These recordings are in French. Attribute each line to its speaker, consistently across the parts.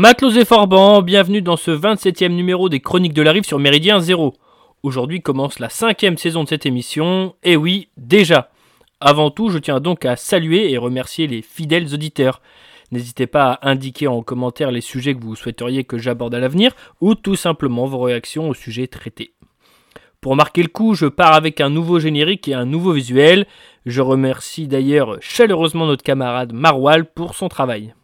Speaker 1: Matelots et Forban, bienvenue dans ce 27e numéro des Chroniques de la Rive sur Méridien Zéro. Aujourd'hui commence la cinquième saison de cette émission, et oui, déjà. Avant tout, je tiens donc à saluer et remercier les fidèles auditeurs. N'hésitez pas à indiquer en commentaire les sujets que vous souhaiteriez que j'aborde à l'avenir, ou tout simplement vos réactions aux sujets traités. Pour marquer le coup, je pars avec un nouveau générique et un nouveau visuel. Je remercie d'ailleurs chaleureusement notre camarade Marwal pour son travail.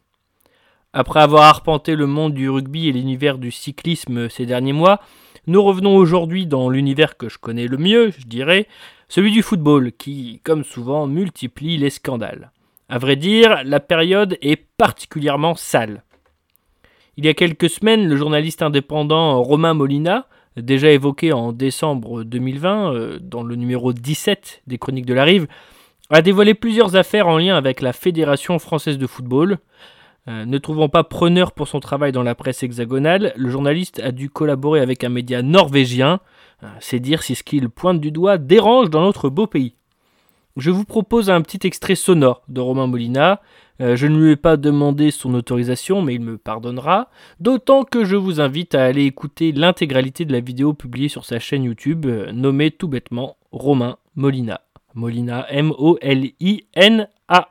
Speaker 1: Après avoir arpenté le monde du rugby et l'univers du cyclisme ces derniers mois, nous revenons aujourd'hui dans l'univers que je connais le mieux, je dirais, celui du football, qui, comme souvent, multiplie les scandales. À vrai dire, la période est particulièrement sale. Il y a quelques semaines, le journaliste indépendant Romain Molina, déjà évoqué en décembre 2020 euh, dans le numéro 17 des Chroniques de la Rive, a dévoilé plusieurs affaires en lien avec la Fédération française de football, euh, ne trouvant pas preneur pour son travail dans la presse hexagonale, le journaliste a dû collaborer avec un média norvégien. Euh, c'est dire si ce qu'il pointe du doigt dérange dans notre beau pays. Je vous propose un petit extrait sonore de Romain Molina. Euh, je ne lui ai pas demandé son autorisation, mais il me pardonnera. D'autant que je vous invite à aller écouter l'intégralité de la vidéo publiée sur sa chaîne YouTube, nommée tout bêtement Romain Molina. Molina, M-O-L-I-N-A.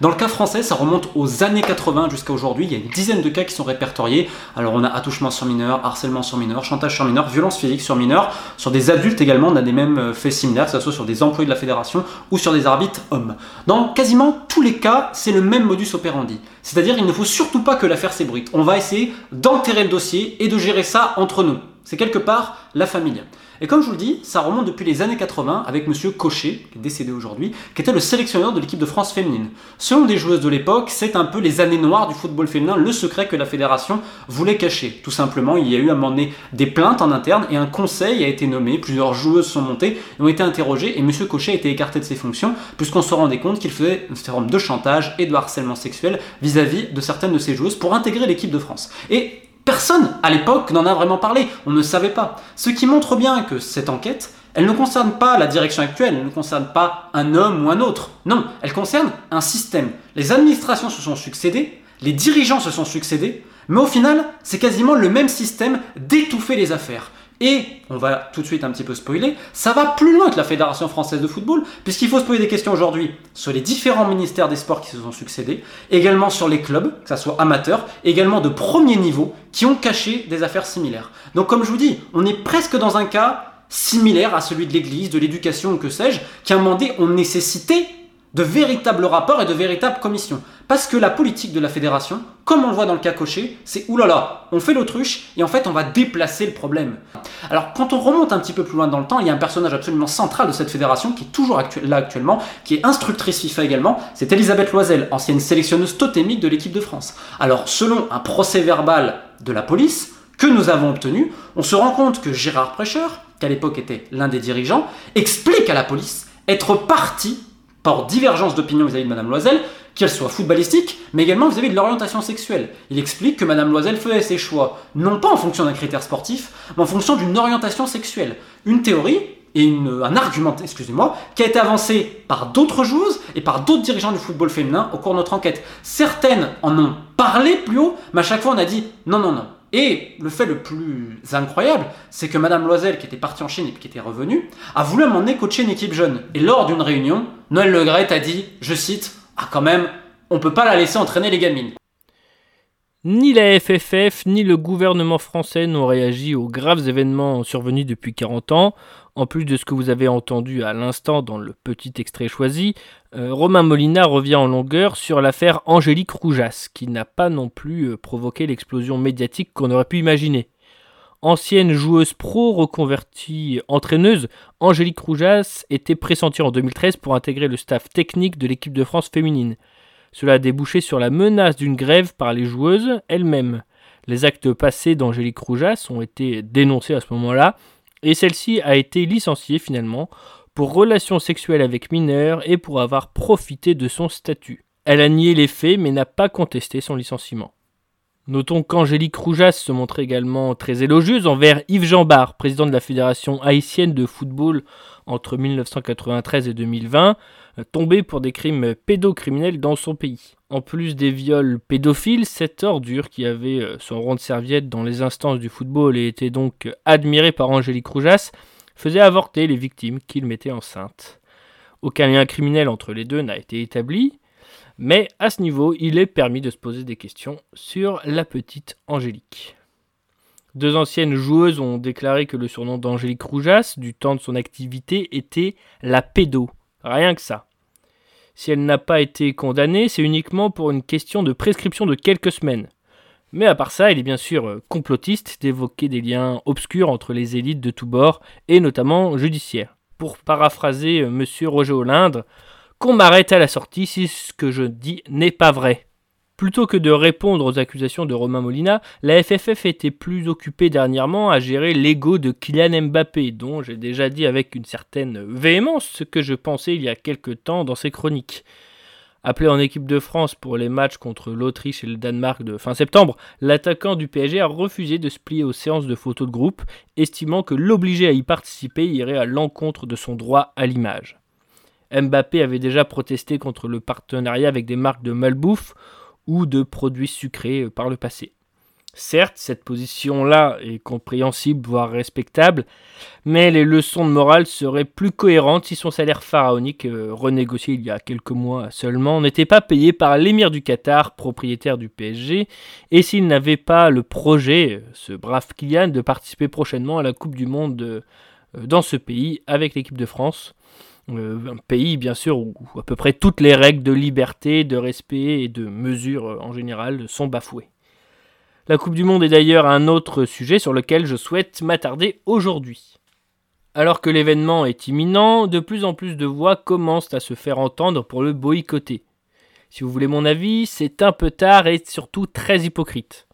Speaker 2: Dans le cas français, ça remonte aux années 80 jusqu'à aujourd'hui. Il y a une dizaine de cas qui sont répertoriés. Alors on a attouchement sur mineur, harcèlement sur mineur, chantage sur mineur, violence physique sur mineur. Sur des adultes également, on a des mêmes euh, faits similaires, que ce soit sur des employés de la fédération ou sur des arbitres hommes. Dans quasiment tous les cas, c'est le même modus operandi. C'est-à-dire il ne faut surtout pas que l'affaire s'ébruite. On va essayer d'enterrer le dossier et de gérer ça entre nous. C'est quelque part la famille. Et comme je vous le dis, ça remonte depuis les années 80 avec Monsieur Cochet, qui est décédé aujourd'hui, qui était le sélectionneur de l'équipe de France féminine. Selon des joueuses de l'époque, c'est un peu les années noires du football féminin, le secret que la fédération voulait cacher. Tout simplement, il y a eu à un moment donné des plaintes en interne et un conseil a été nommé, plusieurs joueuses sont montées, ont été interrogées et Monsieur Cochet a été écarté de ses fonctions puisqu'on se rendait compte qu'il faisait une forme de chantage et de harcèlement sexuel vis-à-vis -vis de certaines de ses joueuses pour intégrer l'équipe de France. Et Personne à l'époque n'en a vraiment parlé, on ne savait pas. Ce qui montre bien que cette enquête, elle ne concerne pas la direction actuelle, elle ne concerne pas un homme ou un autre. Non, elle concerne un système. Les administrations se sont succédées, les dirigeants se sont succédés, mais au final, c'est quasiment le même système d'étouffer les affaires. Et, on va tout de suite un petit peu spoiler, ça va plus loin que la Fédération française de football, puisqu'il faut se poser des questions aujourd'hui sur les différents ministères des sports qui se sont succédés, également sur les clubs, que ce soit amateurs, également de premier niveau, qui ont caché des affaires similaires. Donc comme je vous dis, on est presque dans un cas similaire à celui de l'Église, de l'éducation ou que sais-je, qui a demandé, on nécessitait de véritables rapports et de véritables commissions. Parce que la politique de la fédération, comme on le voit dans le cas coché, c'est oulala, on fait l'autruche et en fait on va déplacer le problème. Alors quand on remonte un petit peu plus loin dans le temps, il y a un personnage absolument central de cette fédération qui est toujours là actuellement, qui est instructrice FIFA également, c'est Elisabeth Loisel, ancienne sélectionneuse totémique de l'équipe de France. Alors selon un procès verbal de la police que nous avons obtenu, on se rend compte que Gérard Prêcheur, qui à l'époque était l'un des dirigeants, explique à la police être parti par divergence d'opinion vis-à-vis de Madame Loisel, qu'elle soit footballistique, mais également vis-à-vis de l'orientation sexuelle. Il explique que Madame Loisel faisait ses choix, non pas en fonction d'un critère sportif, mais en fonction d'une orientation sexuelle. Une théorie et un argument, excusez-moi, qui a été avancé par d'autres joueuses et par d'autres dirigeants du football féminin au cours de notre enquête. Certaines en ont parlé plus haut, mais à chaque fois on a dit non, non, non. Et le fait le plus incroyable, c'est que Madame Loisel, qui était partie en Chine et qui était revenue, a voulu m'emmener coacher une équipe jeune. Et lors d'une réunion, Noël Legret a dit, je cite, Ah quand même, on peut pas la laisser entraîner les gamines.
Speaker 1: Ni la FFF ni le gouvernement français n'ont réagi aux graves événements survenus depuis 40 ans. En plus de ce que vous avez entendu à l'instant dans le petit extrait choisi, euh, Romain Molina revient en longueur sur l'affaire Angélique Roujas, qui n'a pas non plus euh, provoqué l'explosion médiatique qu'on aurait pu imaginer. Ancienne joueuse pro reconvertie entraîneuse, Angélique Roujas était pressentie en 2013 pour intégrer le staff technique de l'équipe de France féminine. Cela a débouché sur la menace d'une grève par les joueuses elles-mêmes. Les actes passés d'Angélique Roujas ont été dénoncés à ce moment-là et celle-ci a été licenciée finalement pour relations sexuelles avec mineurs et pour avoir profité de son statut. Elle a nié les faits mais n'a pas contesté son licenciement. Notons qu'Angélique Roujas se montrait également très élogieuse envers Yves Jambard, président de la Fédération haïtienne de football entre 1993 et 2020, tombé pour des crimes pédocriminels dans son pays. En plus des viols pédophiles, cette ordure qui avait euh, son rond de serviette dans les instances du football et était donc admirée par Angélique Roujas, faisait avorter les victimes qu'il mettait enceintes. Aucun lien criminel entre les deux n'a été établi, mais à ce niveau, il est permis de se poser des questions sur la petite Angélique. Deux anciennes joueuses ont déclaré que le surnom d'Angélique Roujas, du temps de son activité, était la pédo. Rien que ça. Si elle n'a pas été condamnée, c'est uniquement pour une question de prescription de quelques semaines. Mais à part ça, il est bien sûr complotiste d'évoquer des liens obscurs entre les élites de tous bords, et notamment judiciaires. Pour paraphraser euh, M. Roger Hollande, qu'on m'arrête à la sortie si ce que je dis n'est pas vrai. Plutôt que de répondre aux accusations de Romain Molina, la FFF était plus occupée dernièrement à gérer l'ego de Kylian Mbappé, dont j'ai déjà dit avec une certaine véhémence ce que je pensais il y a quelque temps dans ses chroniques. Appelé en équipe de France pour les matchs contre l'Autriche et le Danemark de fin septembre, l'attaquant du PSG a refusé de se plier aux séances de photos de groupe, estimant que l'obliger à y participer irait à l'encontre de son droit à l'image. Mbappé avait déjà protesté contre le partenariat avec des marques de malbouffe ou de produits sucrés euh, par le passé. Certes, cette position-là est compréhensible, voire respectable, mais les leçons de morale seraient plus cohérentes si son salaire pharaonique, euh, renégocié il y a quelques mois seulement, n'était pas payé par l'émir du Qatar, propriétaire du PSG, et s'il n'avait pas le projet, euh, ce brave Kylian, de participer prochainement à la Coupe du Monde dans ce pays avec l'équipe de France. Euh, un pays bien sûr où, à peu près toutes les règles de liberté, de respect et de mesure euh, en général sont bafouées. La Coupe du Monde est d'ailleurs un autre sujet sur lequel je souhaite m'attarder aujourd'hui. Alors que l'événement est imminent, de plus en plus de voix commencent à se faire entendre pour le boycotter. Si vous voulez mon avis, c'est un peu tard et surtout très hypocrite.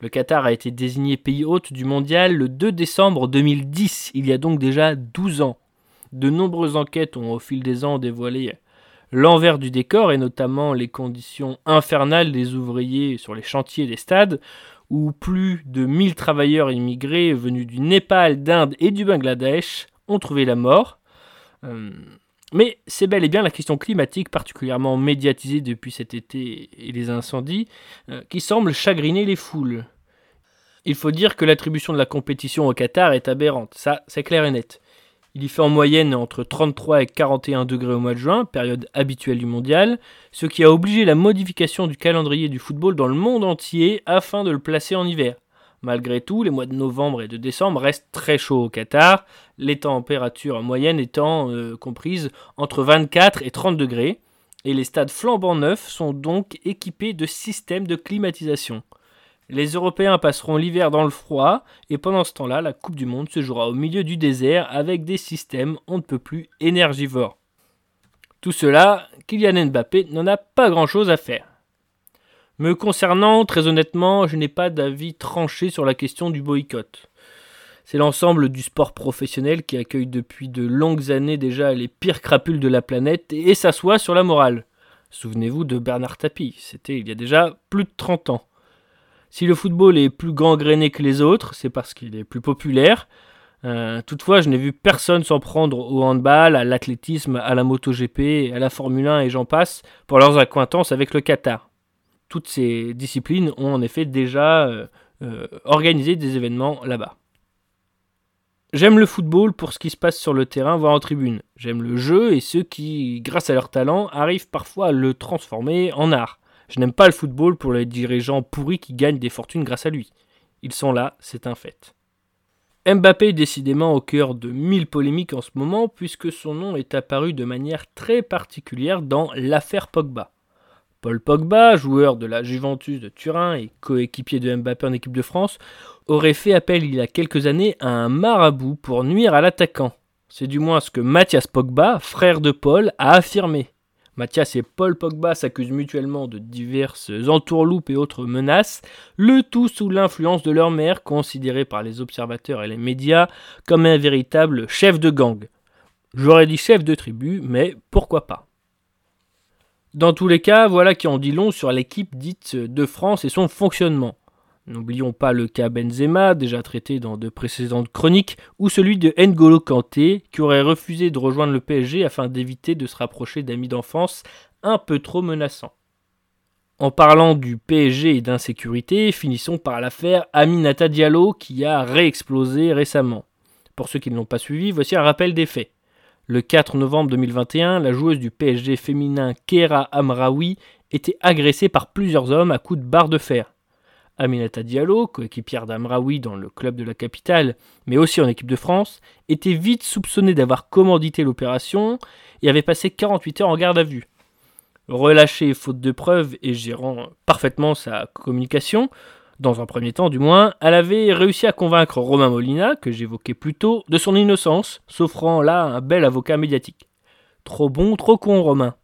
Speaker 1: Le Qatar a été désigné pays hôte du mondial le 2 décembre 2010, il y a donc déjà 12 ans. De nombreuses enquêtes ont au fil des ans dévoilé l'envers du décor et notamment les conditions infernales des ouvriers sur les chantiers des stades où plus de 1000 travailleurs immigrés venus du Népal, d'Inde et du Bangladesh ont trouvé la mort. Euh, mais c'est bel et bien la question climatique, particulièrement médiatisée depuis cet été et les incendies, euh, qui semble chagriner les foules. Il faut dire que l'attribution de la compétition au Qatar est aberrante, ça c'est clair et net. Il y fait en moyenne entre 33 et 41 degrés au mois de juin, période habituelle du mondial, ce qui a obligé la modification du calendrier du football dans le monde entier afin de le placer en hiver. Malgré tout, les mois de novembre et de décembre restent très chauds au Qatar, les températures moyennes étant euh, comprises entre 24 et 30 degrés, et les stades flambant neufs sont donc équipés de systèmes de climatisation. Les Européens passeront l'hiver dans le froid, et pendant ce temps-là, la Coupe du Monde se jouera au milieu du désert avec des systèmes on ne peut plus énergivores. Tout cela, Kylian Mbappé n'en a pas grand-chose à faire. Me concernant, très honnêtement, je n'ai pas d'avis tranché sur la question du boycott. C'est l'ensemble du sport professionnel qui accueille depuis de longues années déjà les pires crapules de la planète et s'assoit sur la morale. Souvenez-vous de Bernard Tapie, c'était il y a déjà plus de 30 ans. Si le football est plus gangréné que les autres, c'est parce qu'il est plus populaire. Euh, toutefois, je n'ai vu personne s'en prendre au handball, à l'athlétisme, à la MotoGP, à la Formule 1 et j'en passe pour leurs acquaintances avec le Qatar. Toutes ces disciplines ont en effet déjà euh, euh, organisé des événements là-bas. J'aime le football pour ce qui se passe sur le terrain, voire en tribune. J'aime le jeu et ceux qui, grâce à leur talent, arrivent parfois à le transformer en art. Je n'aime pas le football pour les dirigeants pourris qui gagnent des fortunes grâce à lui. Ils sont là, c'est un fait. Mbappé est décidément au cœur de mille polémiques en ce moment puisque son nom est apparu de manière très particulière dans l'affaire Pogba. Paul Pogba, joueur de la Juventus de Turin et coéquipier de Mbappé en équipe de France, aurait fait appel il y a quelques années à un marabout pour nuire à l'attaquant. C'est du moins ce que Mathias Pogba, frère de Paul, a affirmé. Mathias et Paul Pogba s'accusent mutuellement de diverses entourloupes et autres menaces, le tout sous l'influence de leur mère, considérée par les observateurs et les médias comme un véritable chef de gang. J'aurais dit chef de tribu, mais pourquoi pas? Dans tous les cas, voilà qui en dit long sur l'équipe dite de France et son fonctionnement. N'oublions pas le cas Benzema, déjà traité dans de précédentes chroniques, ou celui de N'Golo Kanté, qui aurait refusé de rejoindre le PSG afin d'éviter de se rapprocher d'amis d'enfance un peu trop menaçants. En parlant du PSG et d'insécurité, finissons par l'affaire Aminata Diallo qui a réexplosé récemment. Pour ceux qui ne l'ont pas suivi, voici un rappel des faits. Le 4 novembre 2021, la joueuse du PSG féminin Kera Amraoui était agressée par plusieurs hommes à coups de barre de fer. Aminata Diallo, coéquipière d'Amraoui dans le club de la capitale, mais aussi en équipe de France, était vite soupçonnée d'avoir commandité l'opération et avait passé 48 heures en garde à vue. Relâchée faute de preuves et gérant parfaitement sa communication, dans un premier temps du moins, elle avait réussi à convaincre Romain Molina, que j'évoquais plus tôt, de son innocence, s'offrant là un bel avocat médiatique. Trop bon, trop con, Romain.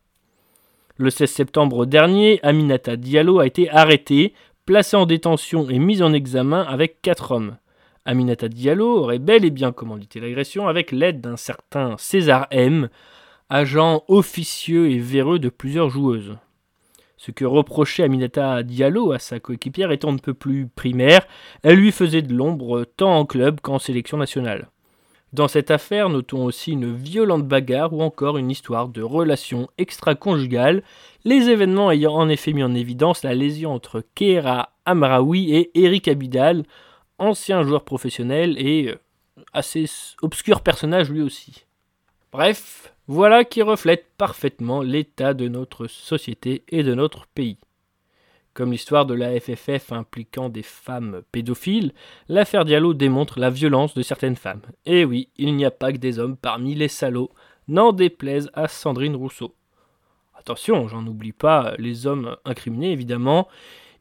Speaker 1: Le 16 septembre dernier, Aminata Diallo a été arrêtée placé en détention et mis en examen avec quatre hommes. Aminata Diallo aurait bel et bien commandité l'agression avec l'aide d'un certain César M, agent officieux et véreux de plusieurs joueuses. Ce que reprochait Aminata Diallo à sa coéquipière étant ne peu plus primaire, elle lui faisait de l'ombre tant en club qu'en sélection nationale. Dans cette affaire, notons aussi une violente bagarre ou encore une histoire de relations extra-conjugales, les événements ayant en effet mis en évidence la lésion entre Kera Amraoui et Eric Abidal, ancien joueur professionnel et euh, assez obscur personnage lui aussi. Bref, voilà qui reflète parfaitement l'état de notre société et de notre pays. Comme l'histoire de la FFF impliquant des femmes pédophiles, l'affaire Diallo démontre la violence de certaines femmes. Et oui, il n'y a pas que des hommes parmi les salauds, n'en déplaise à Sandrine Rousseau. Attention, j'en oublie pas les hommes incriminés évidemment,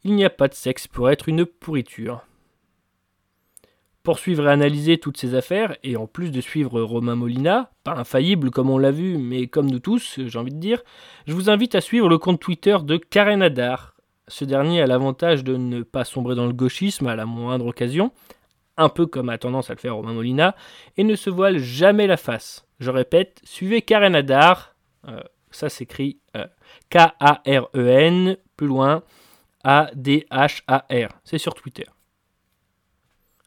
Speaker 1: il n'y a pas de sexe pour être une pourriture. Pour suivre et analyser toutes ces affaires, et en plus de suivre Romain Molina, pas infaillible comme on l'a vu, mais comme nous tous, j'ai envie de dire, je vous invite à suivre le compte Twitter de Karen Adar, ce dernier a l'avantage de ne pas sombrer dans le gauchisme à la moindre occasion, un peu comme a tendance à le faire Romain Molina, et ne se voile jamais la face. Je répète, suivez Karen Adar, euh, ça s'écrit euh, K-A-R-E-N, plus loin, A-D-H-A-R, c'est sur Twitter.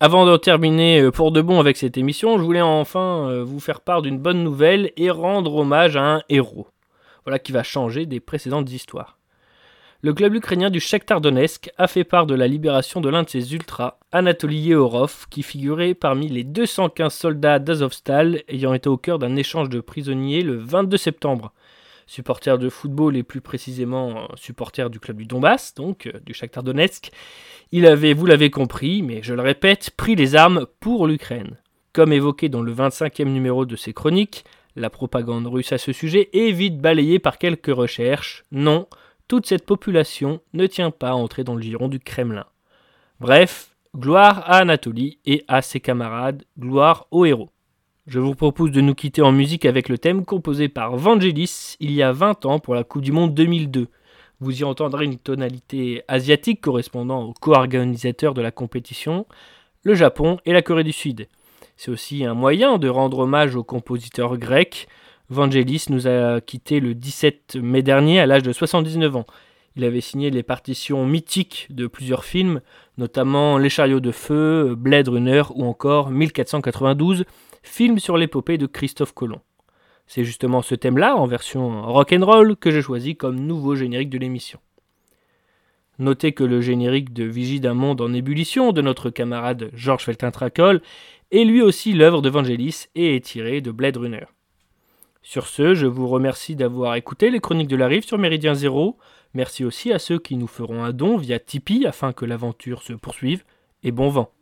Speaker 1: Avant de terminer euh, pour de bon avec cette émission, je voulais enfin vous faire part d'une bonne nouvelle et rendre hommage à un héros. Voilà qui va changer des précédentes histoires le club ukrainien du Shakhtar Donetsk a fait part de la libération de l'un de ses ultras, Anatoly Yeorov, qui figurait parmi les 215 soldats d'Azovstal ayant été au cœur d'un échange de prisonniers le 22 septembre. Supporter de football et plus précisément euh, supporter du club du Donbass, donc euh, du Shakhtar Donetsk, il avait, vous l'avez compris, mais je le répète, pris les armes pour l'Ukraine. Comme évoqué dans le 25e numéro de ses chroniques, la propagande russe à ce sujet est vite balayée par quelques recherches. Non, toute cette population ne tient pas à entrer dans le giron du Kremlin. Bref, gloire à Anatolie et à ses camarades, gloire aux héros. Je vous propose de nous quitter en musique avec le thème composé par Vangelis il y a 20 ans pour la Coupe du Monde 2002. Vous y entendrez une tonalité asiatique correspondant aux co-organisateurs de la compétition, le Japon et la Corée du Sud. C'est aussi un moyen de rendre hommage aux compositeurs grecs, Vangelis nous a quittés le 17 mai dernier à l'âge de 79 ans. Il avait signé les partitions mythiques de plusieurs films, notamment Les chariots de feu, Blade Runner ou encore 1492, film sur l'épopée de Christophe Colomb. C'est justement ce thème-là, en version rock and roll, que j'ai choisi comme nouveau générique de l'émission. Notez que le générique de Vigie d'un monde en ébullition de notre camarade Georges Feltin-Tracol est lui aussi l'œuvre de Vangelis et est tiré de Blade Runner. Sur ce, je vous remercie d'avoir écouté les chroniques de la rive sur Méridien Zéro. Merci aussi à ceux qui nous feront un don via Tipeee afin que l'aventure se poursuive. Et bon vent.